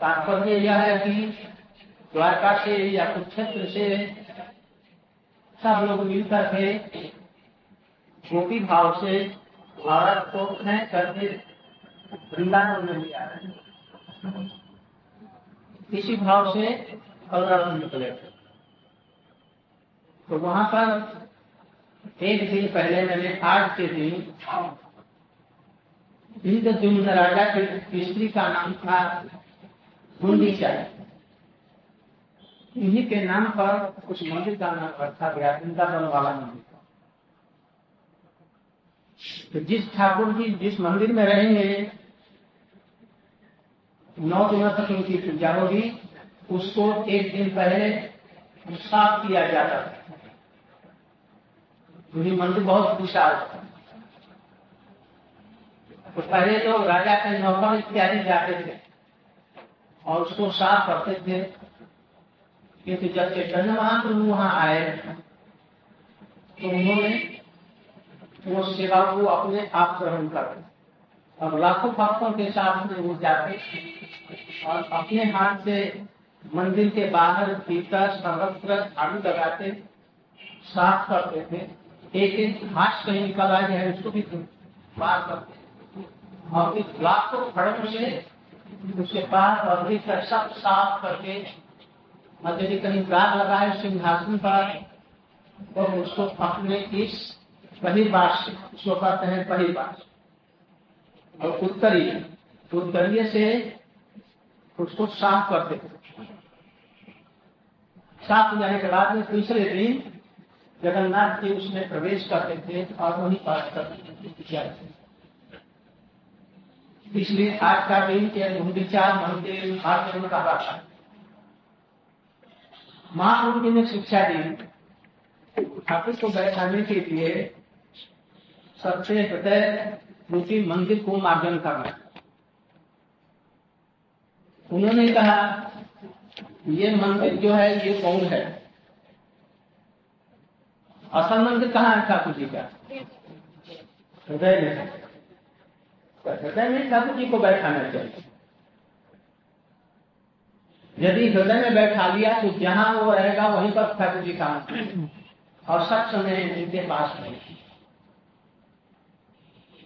तात्पर्य यह है कि द्वारका से या कुरुक्षेत्र से सब लोग मिलकर के गोपी भाव से भारत को करके वृंदावन में लिया इसी भाव से कलरव निकले तो वहाँ पर एक दिन पहले मैंने आज के दिन इंद्र जुम्न राजा की स्त्री का नाम था गुंडीचा इन्हीं के नाम पर कुछ मंदिर का नाम रखा गया वृंदावन वाला मंदिर। तो जिस ठाकुर जी जिस मंदिर में रहेंगे, नौ दिनों तक उनकी पूजा होगी, उसको एक दिन पहले साफ़ किया जाता है क्योंकि मंदिर बहुत विशाल तो पहले तो राजा के नौकर इत्यादि जाते थे और उसको साफ़ करते थे, क्योंकि जब चैतन्य महाप्रभु वहाँ आए तो उन्होंने वो सेवा को अपने आप ग्रहण कर और लाखों भक्तों के साथ में वो जाते और अपने हाथ से मंदिर के बाहर भीतर सर्वत्र झाड़ू लगाते, साफ़ करते थे। एक एक हाथ कहीं निकल आ जाए उसको भी बाहर करते और इस लाखों खड़कों से उसके पास और भीतर सब साफ़ करके और यदि कहीं दाग लगाए सिंहासन पर तो उसको अपने इस बात उसको कहते हैं बात। और उत्तरी उत्तरीय से उसको साफ़ करते साफ़ जाने के बाद में तीसरे दिन जगन्नाथ जी उसमें प्रवेश करते थे और वहीं पास करते इसलिए आज का दिन के गुंडीचा मंदिर आज कहा था। महाप्रभु ने शिक्षा दी। ठाकुर को बैठाने के लिए सबसे हृदय रूपी मंदिर को मार्जन करना। उन्होंने कहा, ये मंदिर जो है, ये कौन है? असल मंदिर कहाँ है ठाकुर जी का? हृदय में हृदय में ठाकुर जी को बैठाना चाहिए। यदि हृदय में बैठा लिया तो जहाँ वो रहेगा, वहीं पर ठाकुर जी का और सब समय उनके पास नहीं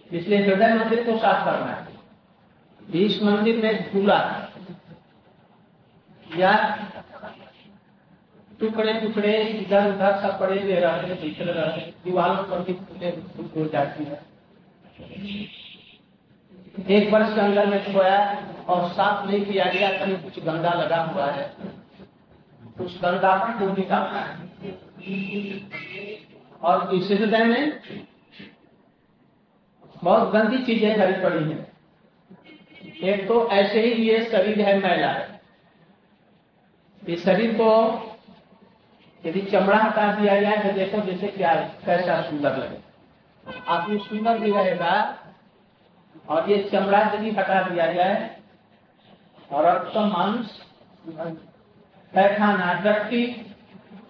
इसलिए हृदय मंदिर को साफ़ करना है। इस मंदिर में झूला या टुकड़े टुकड़े इधर उधर सब पड़े हुए रहते बिखरे रहते दीवारों पर भी टुकड़े जाती है। एक वर्ष के अंदर में खोया और साफ़ नहीं किया गया कहीं कुछ गंदा लगा हुआ है। उस गंदापन को निकालना है और इस हृदय में बहुत गंदी चीज़ें भरी पड़ी हैं। एक तो ऐसे ही ये शरीर है मैला इस शरीर को यदि चमड़ा हटा दिया जाए तो देखो जैसे क्या कैसा सुंदर लगे। आदमी सुंदर भी रहेगा और ये चमड़ा यदि हटा दिया जाए, और रक्त मांस पैखाना डट्टी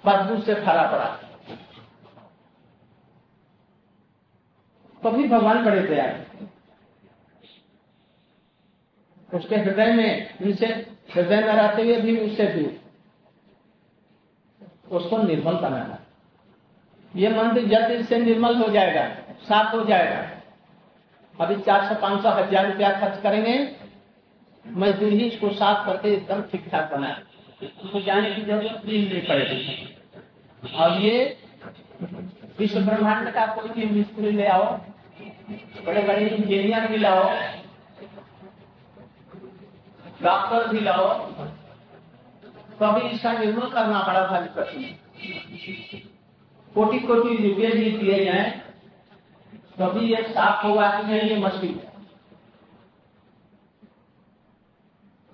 बदबू से भरा पड़ा। तो भगवान बड़े तैयार उसके हृदय में, उनसे हृदय में रहते हुए भी उससे दूर। उसको निर्मल बनाना ये मंदिर जल्द से निर्मल हो जाएगा साफ़ हो जाएगा। अभी चार सौ पाँच सौ हज़ार रुपया खर्च करेंगे। मजदूर ही इसको साफ़ करके एकदम ठीक ठाक बनाए उसको जाने की ज़रूरत भी नहीं पड़ेगी। और ये विश्व ब्रह्मांड का कोई भी मिस्त्री ले आओ बड़े बड़े इंजीनियर भी लाओ डॉक्टर भी लाओ कभी इसका निर्मूल करना बड़ा भारी कठिन कोटि कोटि रुपये भी दिए जाए। कभी ये साफ़ होगा कि नहीं, ये मछली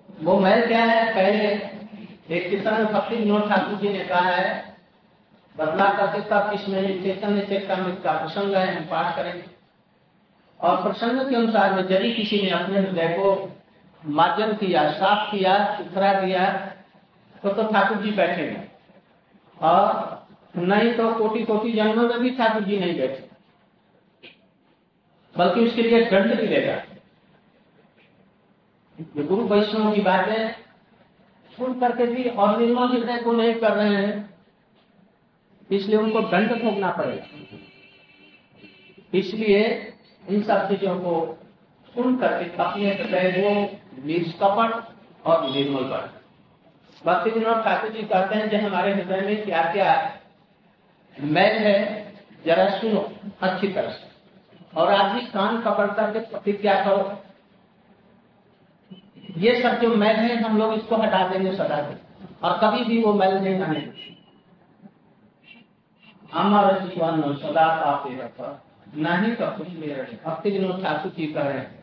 वो मैल क्या है? पहले एक किसान भक्ति विनोद ठाकुर जी ने कहा है, बदला करके तब इसमें चेतन चेतन का प्रसंग है, हम पाठ करेंगे। और प्रसंग के अनुसार में यदि किसी ने अपने हृदय को मार्जन किया, साफ़ किया, सुथरा किया तो तो ठाकुर जी बैठेंगे। और नहीं तो कोटि कोटि जन्मों में भी ठाकुर जी नहीं बैठे। बल्कि उसके लिए दंड मिलेगा ये गुरु वैष्णव की बातें सुन करके भी और निर्मल हृदय को नहीं कर रहे हैं। इसलिए उनको दंड भोगना पड़ेगा। इसलिए इन सब चीज़ों को सुन करके अपने हृदय को निष्कपट और निर्मल कर भक्ति विनोद ठाकुर जी कहते हैं जो हमारे हृदय में क्या क्या मैल है, जरा सुनो अच्छी तरह से। और आज भी कान पकड़ करके प्रतिज्ञा करो। ये सब जो मैल है, हम लोग इसको हटा देंगे सदा से और कभी भी वो मैल नहीं आने हमारा जीवन, सदा पापे रखा नहीं तो कुछ रहे। भक्ति विनोद ठाकुर जी कह रहे हैं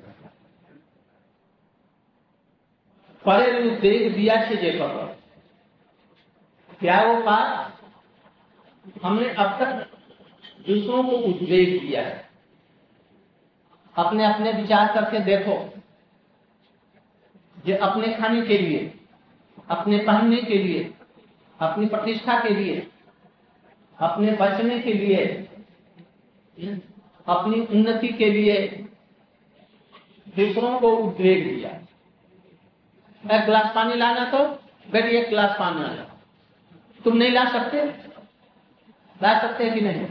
परे देख दिया पकड़ क्या वो बात हमने अब तक दूसरों को उद्वेग दिया है। अपने अपने विचार करके देखो ये अपने खाने के लिए, अपने पहनने के लिए, अपनी प्रतिष्ठा के लिए, अपने बचने के लिए, अपनी उन्नति के लिए दूसरों को उद्वेग दिया। एक गिलास पानी लाना तो बेटी एक गिलास पानी लाना तुम नहीं ला सकते? ला सकते कि नहीं?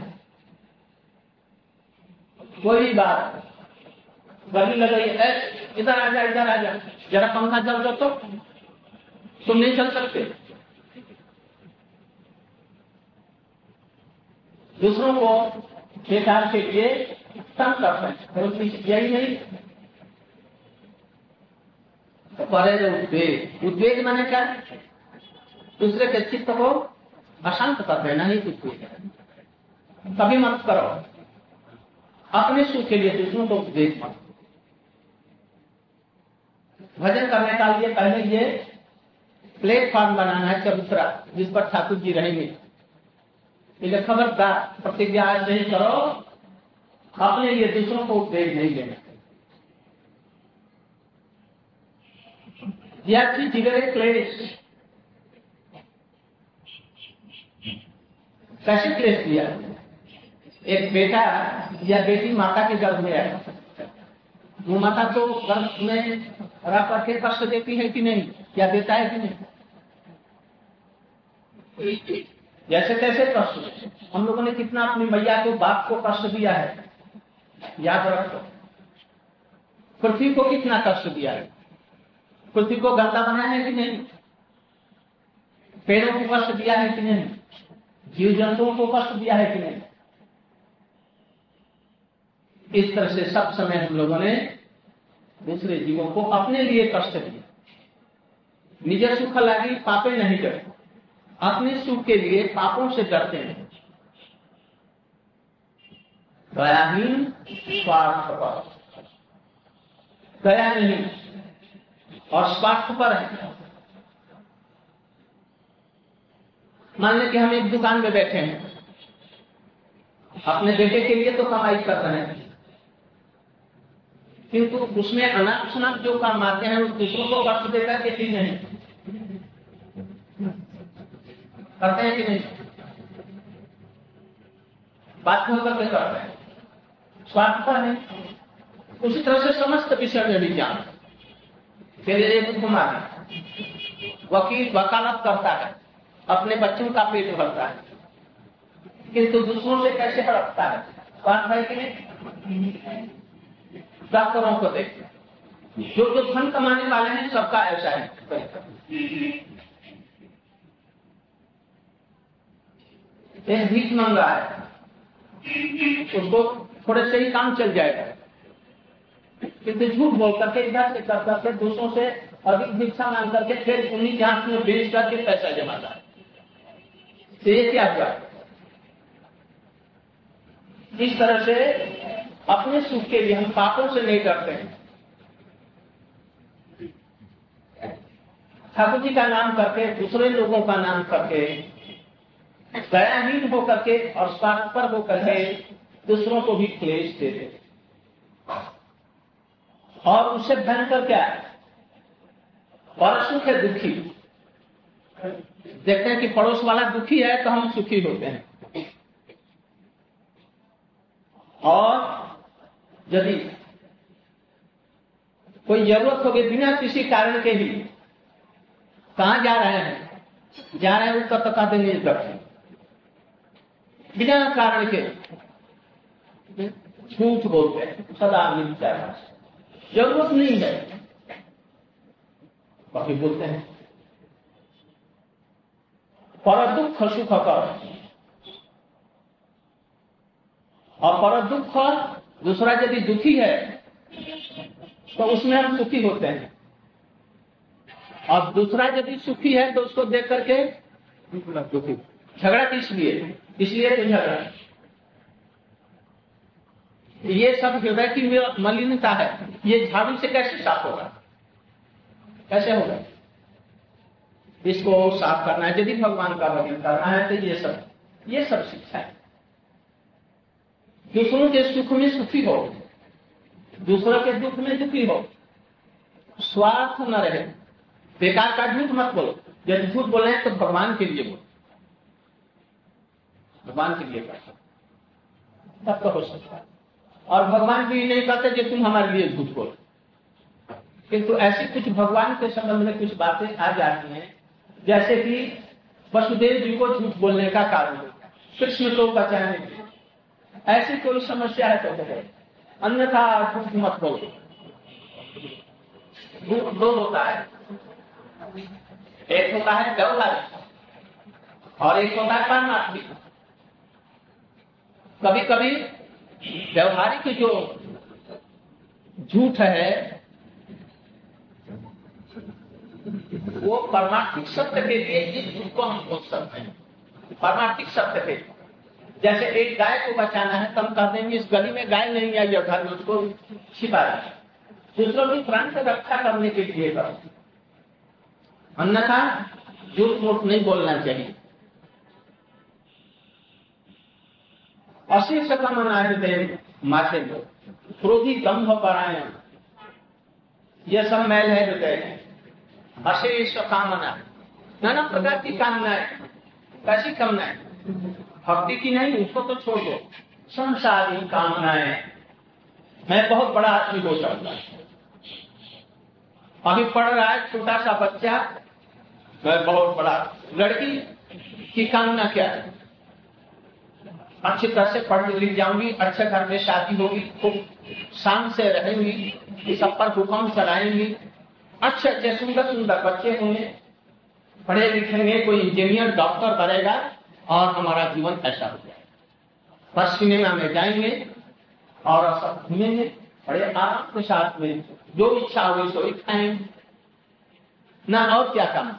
कोई बात। गर्मी लग रही है इधर आ जा, इधर आ जा। जरा पंखा चल दो तो। तुम नहीं चल सकते। दूसरों को बेकार के लिए तंग कर हैं। यही नहीं। परे उद्वेग। उद्वेग मैंने क्या? दूसरे के चित्त को अशांत कर देना ही उद्वेग कभी मत करो। अपने सुख के लिए दूसरों को उद्वेग मत भजन करने का लिए पहले ये प्लेटफॉर्म बनाना है चबूतरा, जिस पर ठाकुर जी रहेंगे। इसलिए खबरदार प्रतिज्ञा नहीं करो। अपने लिए दूसरों को उपदेश नहीं याची जिगरे क्लेश कैसे क्लेश दिया एक बेटा या बेटी माता के गर्भ में आया वो माता तो गर्भ में रह करके कष्ट देती है कि नहीं या देता है कि नहीं जैसे तैसे कष्ट हम लोगों ने कितना अपनी मैया को बाप को कष्ट दिया है याद रखो पृथ्वी को कितना कष्ट दिया है पृथ्वी को गंदा बनाया है कि नहीं पेड़ों को कष्ट दिया है कि नहीं जीव जंतुओं को कष्ट दिया है कि नहीं इस तरह से सब समय हम लोगों ने दूसरे जीवों को अपने लिए कष्ट दिया निज सुख लगी पापे नहीं करते अपने सुख के लिए पापों से डरते हैं दयाहीन स्वार्थ दया नहीं और स्वार्थ पर है। मान लें कि हम एक दुकान में बैठे हैं। अपने बेटे के लिए तो कमाई कर रहे हैं। किंतु उसमें अनाप शनाप जो काम आते हैं दूसरों को वक्त देगा कि ठीक नहीं करते हैं कि नहीं? बात हो करके करते हैं। स्वार्थ पर है उसी तरह से समस्त विषय में भी विज्ञान तेरे एक कुमार वकील वकालत करता है, अपने बच्चों का पेट भरता है। किंतु दूसरों से कैसे हड़पता है। स्वार्थ है कि नहीं डॉक्टरों को देख। जो जो धन कमाने वाले हैं, सबका ऐसा है। एक भीख मांग रहा है। उसको थोड़े से ही काम चल जाएगा। किंतु झूठ बोल करके इधर से कर करके दूसरों से अधिक भिक्षा मांग करके फिर उन्हीं के हाथ में बेच करके पैसा जमाता है। तो ये क्या हुआ? इस तरह से अपने सुख के लिए हम पापों से नहीं करते हैं। ठाकुर जी का नाम करके, दूसरे लोगों का नाम करके, दयाहीन होकर के और स्वार्थ पर होकर के दूसरों को भी क्लेश देते और उससे भयंकर क्या है? और सुख है दुखी। देखते हैं कि पड़ोस वाला दुखी है तो हम सुखी होते हैं। और यदि कोई ज़रूरत होगी बिना किसी कारण के भी कहा जा रहे हैं? जा रहे हैं उत्तर तो कहते नहीं बिना कारण के, झूठ बोलते हैं, सदा मिलता है ज़रूरत नहीं है। कभी बोलते हैं। पर दुख सुख कर और पर दुख दूसरा यदि दुखी है तो उसमें हम सुखी होते हैं। और दूसरा यदि सुखी है तो उसको देख करके दुखी। झगड़ा किस लिए? इसलिए तो झगड़ा? ये सब हृदय की मलिनता है, ये झाड़ू से कैसे साफ़ होगा? कैसे होगा? इसको साफ़ करना है, यदि भगवान का भजन करना है तो ये सब ये सब शिक्षा है। दूसरों के सुख में सुखी हो, दूसरों के दुख में दुखी हो, स्वार्थ न रहे, बेकार का झूठ मत बोलो। यदि झूठ बोले तो भगवान के लिए बोलो। भगवान के लिए कर सकते तब तो हो सकता है। और भगवान भी नहीं कहते कि तुम हमारे लिए झूठ बोलो किंतु ऐसी कुछ भगवान के संबंध में कुछ बातें आ जाती हैं, जैसे कि वसुदेव जी को झूठ बोलने का कारण कृष्ण को बचाने ऐसी कोई समस्या है तो अन्यथा झूठ मत बोलो। दो होता है। एक होता है व्यवहारिक और एक होता है परमात्मिक कभी कभी व्यवहारिक जो झूठ है, वो परमार्थिक सत्य के लिए इस झूठ को हम बोल सकते हैं। परमार्थिक सत्य के जैसे एक गाय को बचाना है तब कर देंगे, इस गली में गाय नहीं आई और घर में उसको छिपा दूसरों की प्राण की रक्षा करने के लिए अन्यथा झूठ मूठ नहीं बोलना चाहिए। अशेष कामना हृदय माथे क्रोधी दम्भ परायण। यह सब मैल है हृदय अशेष कामना नाना प्रकार की कामनाएँ कैसी कामनाएँ भक्ति की नहीं, उसको तो छोड़ दो। संसारी कामनाएँ मैं बहुत बड़ा आदमी हो सकता अभी पढ़ रहा है छोटा सा बच्चा। मैं बहुत बड़ा। लड़की की कामना क्या है? अच्छी तरह से पढ़ लिख जाऊँगी, अच्छे घर में शादी होगी, खूब शान से रहेंगी सब पर हुक्म चलाएँगी अच्छे अच्छे, सुंदर सुंदर बच्चे होंगे, पढ़े लिखेंगे कोई इंजीनियर, डॉक्टर करेगा और हमारा जीवन ऐसा हो जाएगा। बस सिनेमा में जाएँगे और सब घूमेंगे, बड़े आराम के साथ में, जो इच्छा हो सो खाएँगे। ना और क्या काम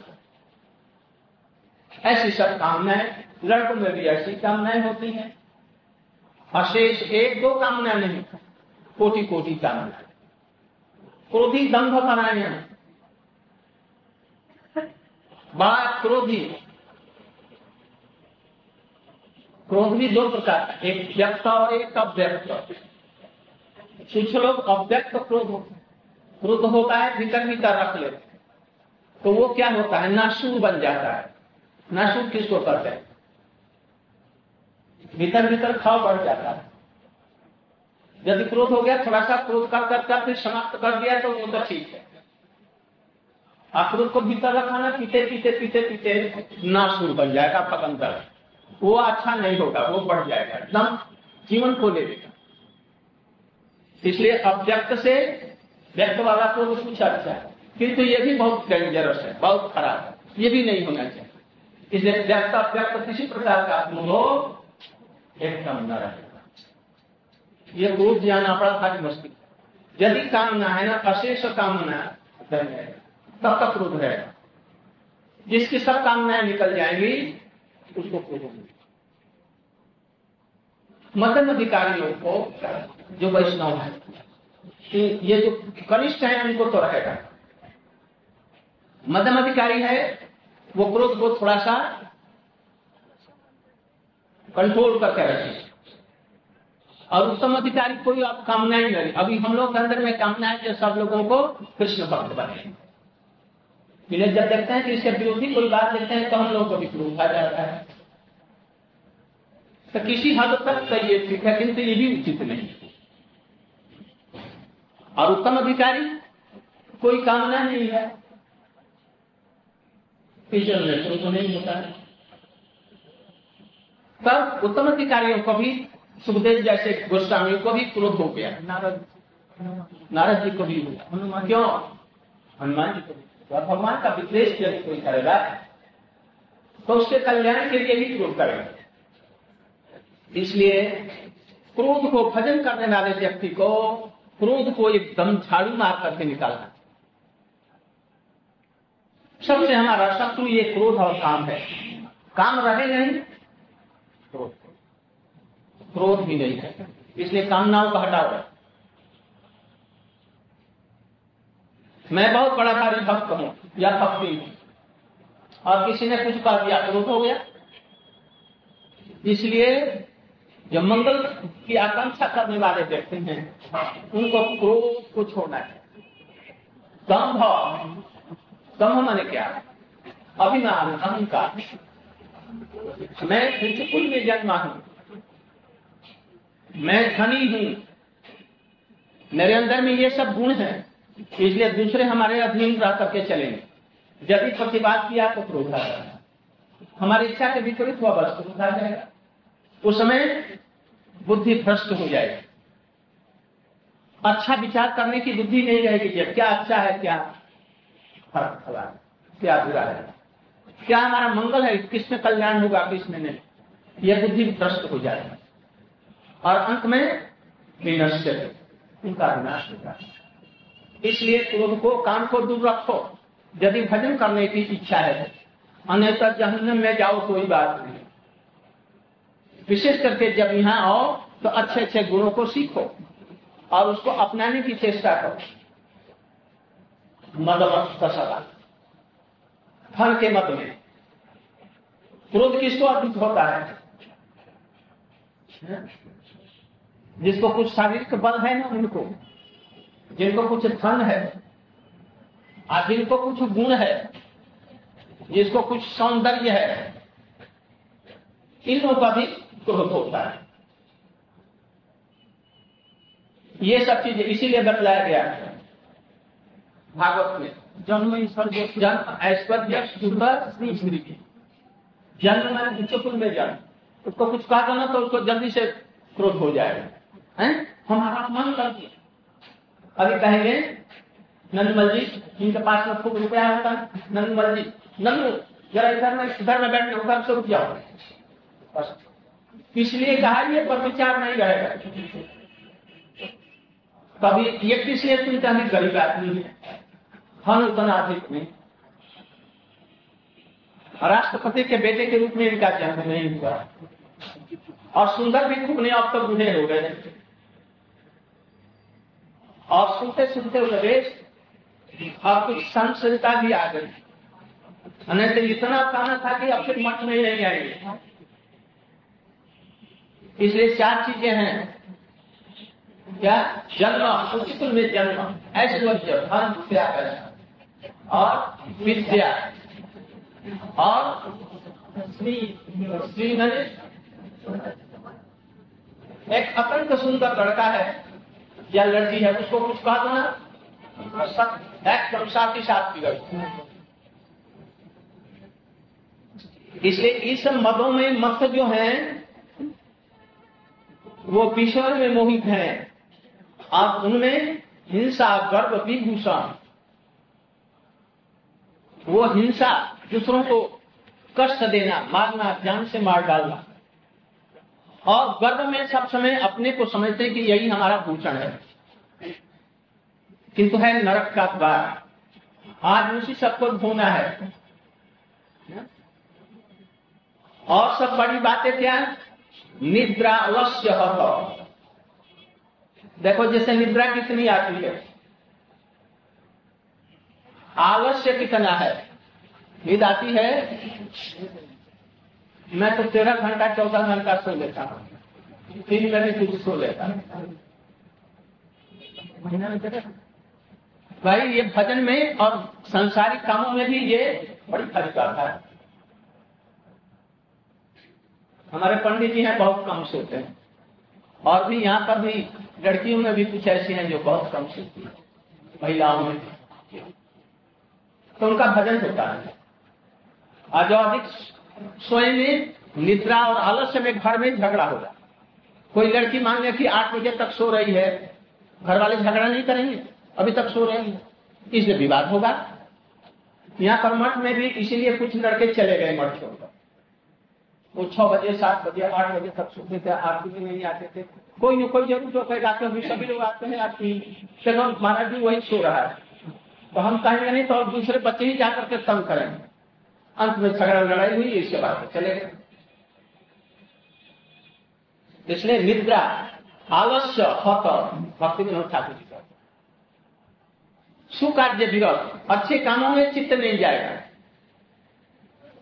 ऐसी सब कामनाएँ लड़कों में भी ऐसी कामनाएँ होती हैं। अशेष एक दो कामना नहीं कोटि कोटि कामना क्रोधी दंभ बनाए बड़ा क्रोधी। क्रोध भी दो प्रकार एक व्यक्त और एक अव्यक्त। कुछ लोग अव्यक्त क्रोध होते क्रोध होता है, भीतर भीतर रख लेते तो वो क्या होता है? नासूर बन जाता है। नासूर किसको करते हैं? भीतर भीतर खाव बढ़ जाता है। यदि क्रोध हो गया, थोड़ा सा क्रोध कर कर कर फिर समाप्त कर दिया तो वो तो ठीक है। आक्रोध को भीतर रखाना पीते पीते पीते पीते नासूर बन जाएगा पकंदर वो अच्छा नहीं होगा, वो बढ़ जाएगा। एकदम जीवन को ले लेगा इसलिए अव्यक्त से व्यक्त वाला क्रोध कुछ अच्छा है किंतु ये भी बहुत डेंजरस है, बहुत खराब है। ये भी नहीं होना चाहिए। इसलिए व्यक्त अव्यक्त किसी प्रकार का अनुभव एकदम न रहेगा ये क्रोध जाना पड़ा था मस्ती। यदि कामना है ना, अशेष कामना तब तक क्रोध रहेगा जिसकी सब कामनाएँ निकल जाएँगी, उसको क्रोध मदन अधिकारियों को जो वैष्णव है ये जो कनिष्ठ है, उनको तो रहेगा। मध्यम अधिकारी है, वो क्रोध को थोड़ा सा कंट्रोल करके रखे और उत्तम अधिकारी कोई आप कामना ही नहीं अभी हम लोग के अंदर में कामना है कि सब लोगों को कृष्ण भक्त बने। इन्हें जब देखते हैं कि इसके विरोधी कोई बात देखते हैं तो हम लोग को भी क्रोध आ जाता है। तो किसी हद तक तो ये ठीक है, किंतु ये भी उचित नहीं। और उत्तम अधिकारी कोई कामना नहीं है। नेत्रों नहीं होता है। तब उत्तम अधिकारियों को भी सुखदेव जैसे गोस्वामी को भी क्रोध हो गया। नारद नारद जी को भी हुआ। क्यों? हनुमान जी को भी। और भगवान का विद्वेश यदि कोई करेगा तो उसके कल्याण के लिए ही क्रोध करेगा। इसलिए क्रोध को भजन करने वाले व्यक्ति को क्रोध को एकदम झाड़ू मार करके निकालना। सबसे हमारा शत्रु ये क्रोध और काम है। काम रहे नहीं क्रोध क्रोध भी नहीं है। इसलिए कामनाओं का हटाओ। मैं बहुत बड़ा भारी भक्त हूँ, या भक्ति हूँ। और किसी ने कुछ कह दिया क्रोध हो गया। इसलिए जो मंगल की आकांक्षा करने वाले व्यक्ति हैं, उनको क्रोध को छोड़ना है। दम्भ दम्भ माने क्या? अभिमान, अहंकार। मैं कुल में जन्मा हूँ। मैं धनी हूँ। मेरे अंदर में ये सब गुण है, इसलिए दूसरे हमारे अधीन रह करके चलेंगे। यदि प्रतिवाद किया तो क्रोध आ जाएगा हमारी इच्छा के विपरीत हुआ, बस क्रोध आ जाएगा। उस समय बुद्धि भ्रष्ट हो जाएगी। अच्छा विचार करने की बुद्धि नहीं रहेगी जब क्या अच्छा है, क्या फ़र्क क्या बुरा है। क्या हमारा मंगल है? किसमें कल्याण होगा? किसमें नहीं? यह बुद्धि भ्रष्ट हो जाएगा और अंत में विनष्ट उनका विनाश होगा इसलिए क्रोध को काम को दूर रखो। यदि भजन करने की इच्छा है, अन्यथा जहन्नम में जाओ, कोई बात नहीं। विशेष करके जब यहाँ आओ तो अच्छे अच्छे गुणों को सीखो और उसको अपनाने की चेष्टा करो। मदमत सदा। फल के मत में। क्रोध किसको अधिक होता है? जिसको कुछ शारीरिक बल है ना उनको, जिनको कुछ धन है और जिनको कुछ गुण है, जिसको कुछ सौंदर्य है, इन लोगों का भी क्रोध होता है। ये सब चीज़ें इसीलिए बतलाया गया है भागवत में। जन्म ईश्वर जन्म ऐश्वर्य, सुंदर श्री श्री की। जन्म में उच्चकुल में जन्म उसको कुछ कहा ना तो उसको जल्दी से क्रोध हो जाएगा। हैं? हमारा अपमान कर दिया। अभी कहेंगे, नंदमल जी जिनके पास में खूब रुपया होता नंदमल जी नंदू जरा इधर में इधर में बैठ के उधर से रुक जाओ इसलिए कहा ये, पर विचार नहीं रहेगा। कभी ये किसलिए सुनता है गरीब आदमी है? धन उतना अधिक नहीं राष्ट्रपति के बेटे के रूप में इनका जन्म नहीं हुआ। और सुंदर भी खूब नहीं, अब तो बूढ़े हो गए। और सुनते सुनते हुए और कुछ संस्कृता भी आ गई। नहीं तो इतना कहना था कि अब फिर मठ में नहीं आएँगे। इसलिए चार चीज़ें हैं। क्या? जन्म उचित में जन्म ऐश्वर्य धन त्याग और विद्या। और एक अत्यंत सुंदर लड़का है। या लड़की है, उसको कुछ कहा दो ना? एकदम साथ ही साथ बिगड़ इसलिए इस मदों में मत जो है, वो विषय में मोहित हैं। आप उनमें हिंसा गर्व विभूषण। वो हिंसा दूसरों को कष्ट देना, मारना, जान से मार डालना। और गर्व में सब समय अपने को समझते कि यही हमारा भूषण है। किंतु है नरक का द्वार। आज उसी सबको धोना है। और सब बड़ी बातें क्या निद्रा अवश्य हो। देखो, जैसे निद्रा कितनी आती है। आवश्य कितना है। नींद आती है। मैं तो तेरह घंटा, चौदह घंटा सो लेता हूँ। तीन महीने कुछ सो लेता भाई, ये भजन में और संसारिक कामों में भी ये बड़ी फ़र्क आता है। हमारे पंडित जी हैं, बहुत कम सोते हैं। और भी यहाँ पर भी लड़कियों में भी कुछ ऐसी हैं जो बहुत कम सीखती है। महिलाओं में तो उनका भजन होता है। और जो अधिक सोए में निद्रा और आलस्य में घर में झगड़ा होगा कोई लड़की मान ले कि आठ बजे तक सो रही है, घर वाले झगड़ा नहीं करेंगे, अभी तक सो रहे हैं। इसलिए विवाद होगा। यहाँ पर मठ में भी इसीलिए कुछ लड़के चले गए मठ छोड़कर वो छह बजे, सात बजे, आठ बजे तक सोते थे आरती में नहीं आते थे। कोई न कोई ज़रूर आते हैं सभी लोग आते हैं आरती चलो महाराज जी वही सो रहा है। तो हम कहेंगे नहीं तो दूसरे बच्चे ही जाकर के तंग करेंगे। अंत में झगड़ा लड़ाई हुई, इसके बाद चले गए। इसलिए निद्रा, आलस्य, हत, भक्ति विनोद ठाकुर जी का सुकार्य विगत अच्छे कामों में चित्त नहीं जाएगा।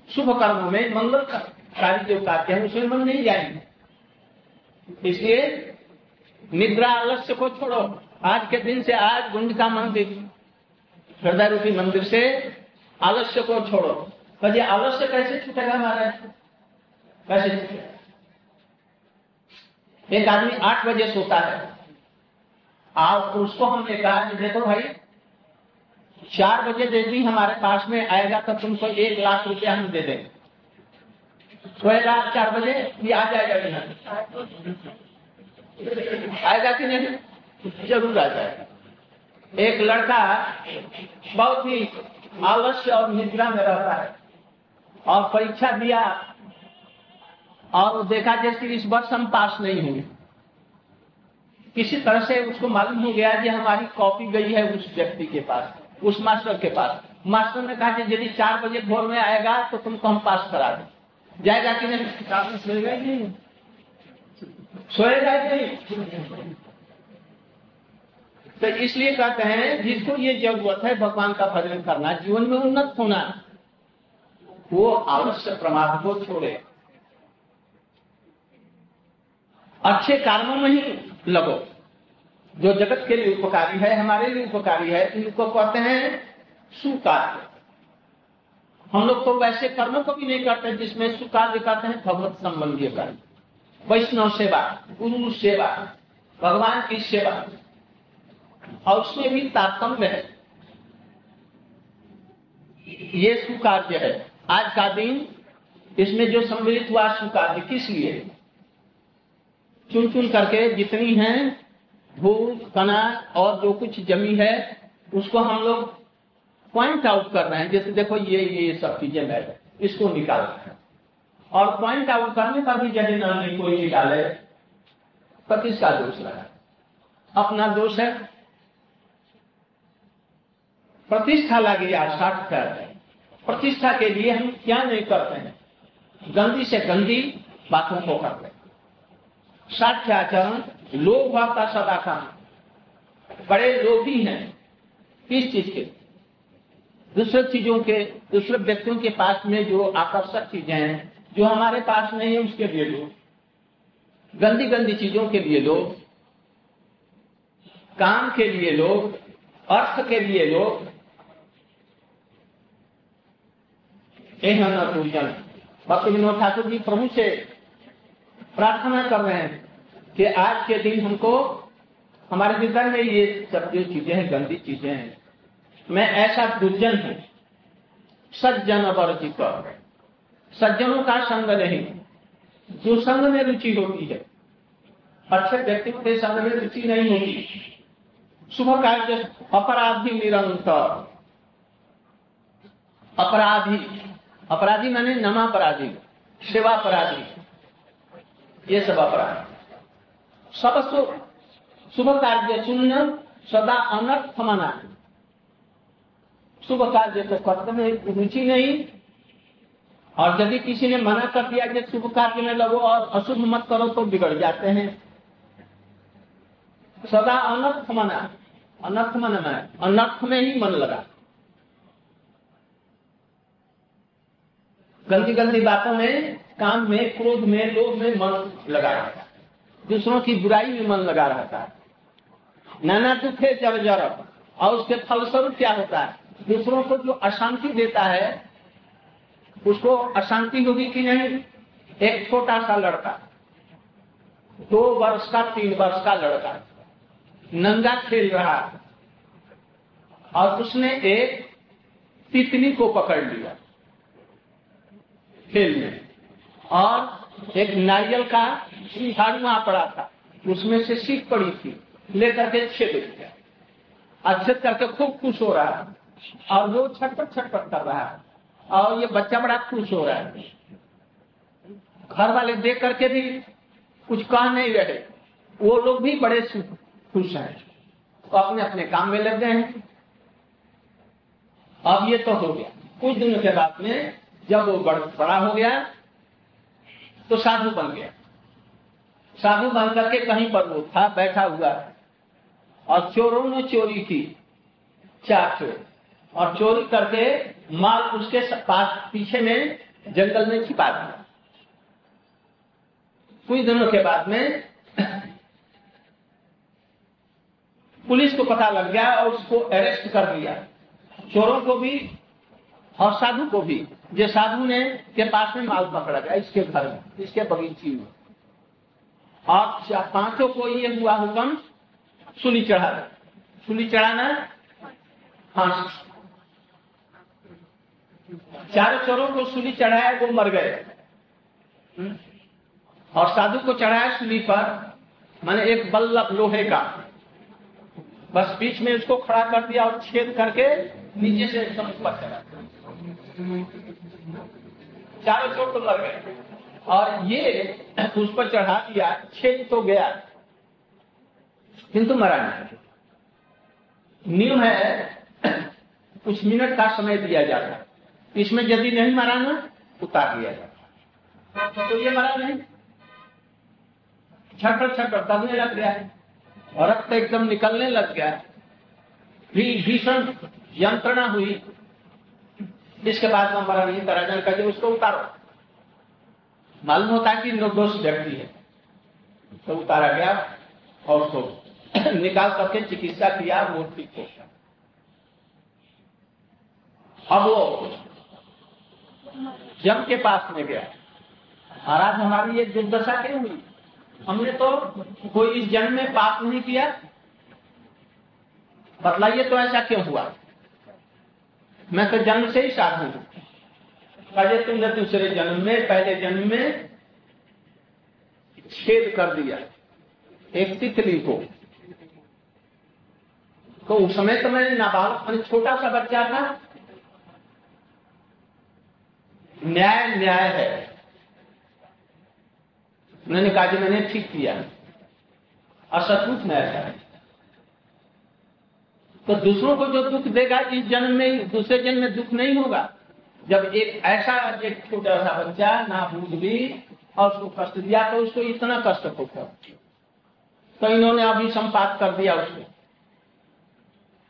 शुभ कर्मों में मंगल कार्य जो कार्य है उसमें मन नहीं जाएँगे। इसलिए निद्रा, आलस्य को छोड़ो। आज के दिन से आज गुंड का मंदिर हृदय रूपी मंदिर से आलस्य को छोड़ो। कभी आलस्य कैसे छूटेगा महाराज? कैसे छूटेगा? एक आदमी आठ बजे सोता है। और उसको हमने कहा कि देखो भाई, चार बजे दे दी हमारे पास में आएगा तो तुमको एक लाख रुपया हम दे देंगे। सोएगा चार बजे ये आ जाएगा आएगा कि नहीं? ज़रूर आ जाएगा। एक लड़का बहुत ही आलस्य और निद्रा में रहता है। और परीक्षा दिया और देखा जैसे इस वर्ष हम पास नहीं हुए। किसी तरह से उसको मालूम हो गया कि हमारी कॉपी गई है उस व्यक्ति के पास, उस मास्टर के पास। मास्टर ने कहा कि यदि चार बजे भोर में आएगा तो तुमको हम पास करा दें। जाएगा कि नहीं? सोएगा ही नहीं? तो इसलिए कहते हैं, जिसको ये ज़रूरत है, भगवान का भजन करना, जीवन में उन्नत होना, वो अवश्य प्रमाद को छोड़े। अच्छे कर्मों में ही लगो। जो जगत के लिए उपकारी है, हमारे लिए उपकारी है, इनको कहते हैं सुकार्य। हम लोग तो वैसे कर्मों को भी नहीं करते, जिसमें सुकार्य कहते हैं भगवत संबंधी कार्य वैष्णव सेवा, गुरु सेवा, भगवान की सेवा। और उसमें भी तारतम्य है। ये सुकार्य है। आज का दिन इसमें जो सम्मिलित हुआ सुकार्य किस लिए? चुन चुन करके जितनी है, भूल कना और जो कुछ जमी है, उसको हम लोग पॉइंट आउट कर रहे हैं। जैसे देखो ये ये सब चीज़ें है, इसको निकालना है। और पॉइंट आउट करने पर भी यदि नहीं कोई निकाले तो किसका दोष लगा अपना दोष है। प्रतिष्ठा लगे साठ कर प्रतिष्ठा के लिए हम क्या नहीं करते हैं? गंदी से गंदी बातों को करते हैं। साध्याचरण लोभ का सदा काम बड़े लोभी हैं किस चीज़ के। दूसरे चीज़ों के, दूसरे व्यक्तियों के पास में जो आकर्षक चीज़ें हैं, जो हमारे पास नहीं है, उसके लिए लोग। गंदी गंदी चीज़ों के लिए लोग। काम के लिए लोग, अर्थ के लिए लोग। न पूजन भक्ति विनोद ठाकुर जी प्रभु से प्रार्थना कर रहे हैं कि आज के दिन हमको, हमारे हृदय में ये सब जो चीज़ें हैं, गंदी चीज़ें हैं, मैं ऐसा दुर्जन हूँ। सज्जन वर्जित सज्जनों का संग नहीं, जो संग में रुचि होती है। अच्छे व्यक्तित्व के संग में रुचि नहीं होती। शुभ कार्य, अपराधी निरंतर। अपराधी। अपराधी माने नमापराधी। सेवा अपराधी ये सब अपराध। सब शुभ कार्य शून्य, सदा अनर्थ मना शुभ कार्य तो कर्त में रुचि नहीं। और यदि किसी ने मना कर दिया कि शुभ कार्य में लगो और अशुभ मत करो तो बिगड़ जाते हैं। सदा अनर्थ मना अनर्थ मन में। अनर्थ में ही मन लगा। गलती गलती बातों में, काम में, क्रोध में, लोभ में मन लगा रहता है। दूसरों की बुराई में मन लगा रहता है। नाना दुखे जर जर और उसके फलस्वरूप क्या होता है? दूसरों को जो अशांति देता है, उसको अशांति होगी कि नहीं? एक छोटा सा लड़का। दो वर्ष का, तीन वर्ष का लड़का। नंगा खेल रहा। और उसने एक तितली को पकड़ लिया। खेल में। और एक नारियल का झाड़ू वहाँ पड़ा था। उसमें से सीख पड़ी थी। लेकर के छेद अच्छे करके खूब खुश हो रहा है। और वो छटपट छटपट कर रहा है। और ये बच्चा बड़ा खुश हो रहा है। घर वाले देख करके भी कुछ कह नहीं रहे। वो लोग भी बड़े खुश हैं। तो अपने अपने काम में लग गए हैं। अब ये तो हो गया। कुछ दिनों के बाद में जब वो बड़ा हो गया तो साधु बन गया। साधु बन करके कहीं पर वो था, बैठा हुआ। और चोरों ने चोरी की, चार चोर। और चोरी करके माल उसके पास, पीछे में जंगल में छिपा दिया। कुछ दिनों के बाद में पुलिस को पता लग गया और उसको अरेस्ट कर दिया। चोरों को भी और साधु को भी, जो साधु ने के पास में माल पकड़ा गया, इसके घर में, इसके बगीची में। और पाँचों को ये हुआ हुक्म, सुली चढ़ा सुली चढ़ाना हाँ चारों चोरों को सुली चढ़ाया, वो मर गए। और साधु को चढ़ाया सुली पर, मैंने एक बल्लभ लोहे का। बस बीच में उसको खड़ा कर दिया और छेद करके नीचे से ऊपर चला। चारों चोर तो मर गए। और ये उस पर चढ़ा दिया, छेद तो गया। किंतु मरा नहीं। नियम है, कुछ मिनट का समय दिया जाता। इसमें यदि नहीं मरा ना, उतार दिया जाता। तो ये मरा नहीं। छटर छटर तबने लग गया। और रक्त एकदम निकलने लग गया। भीषण यंत्रणा हुई। इसके बाद में मरा नहीं तराजन करके उसको उतारो। मालूम होता है कि निर्दोष व्यक्ति है। तो उतारा गया और उसको निकाल करके चिकित्सा किया हो गया अब वो जम के पास में गया। महाराज, हमारी ये दुर्दशा क्यों हुई? हमने तो कोई इस जन्म में पाप नहीं किया। बतलाइए तो ऐसा क्यों हुआ? मैं तो जन्म से ही साधु हूँ। पहले तुमने दूसरे जन्म में, पहले जन्म में छेद कर दिया, एक तितली को। तो उस समय तो मैंने नाबालक छोटा सा बच्चा था। न्याय न्याय है। मैंने कहा कि मैंने ठीक किया। असतुत न्याय है। तो दूसरों को जो दुख देगा इस जन्म में दूसरे जन्म में दुख नहीं होगा। जब एक ऐसा एक छोटा सा बच्चा ना बूझ भी और उसको कष्ट दिया तो उसको इतना कष्ट होगा तो इन्होंने अभी संपात कर दिया उसको।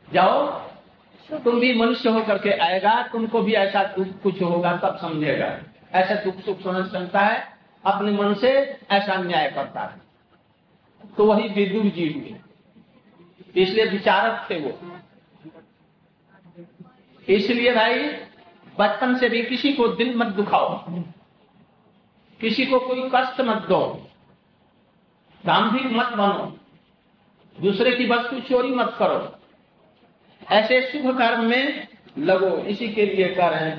जाओ तुम भी मनुष्य होकर के आएगा तुमको भी ऐसा दुख कुछ होगा तब समझेगा। ऐसा दुख सुख समझ सकता है अपने मन से ऐसा न्याय करता है। तो वही विदुर जी हुए। इसलिए विचारक थे वो। इसलिए भाई, बचपन से भी किसी को दिल मत दुखाओ। किसी को कोई कष्ट मत दो। दाम्भिक मत बनो। दूसरे की वस्तु चोरी मत करो। ऐसे शुभ कर्म में लगो। इसी के लिए कर रहे हैं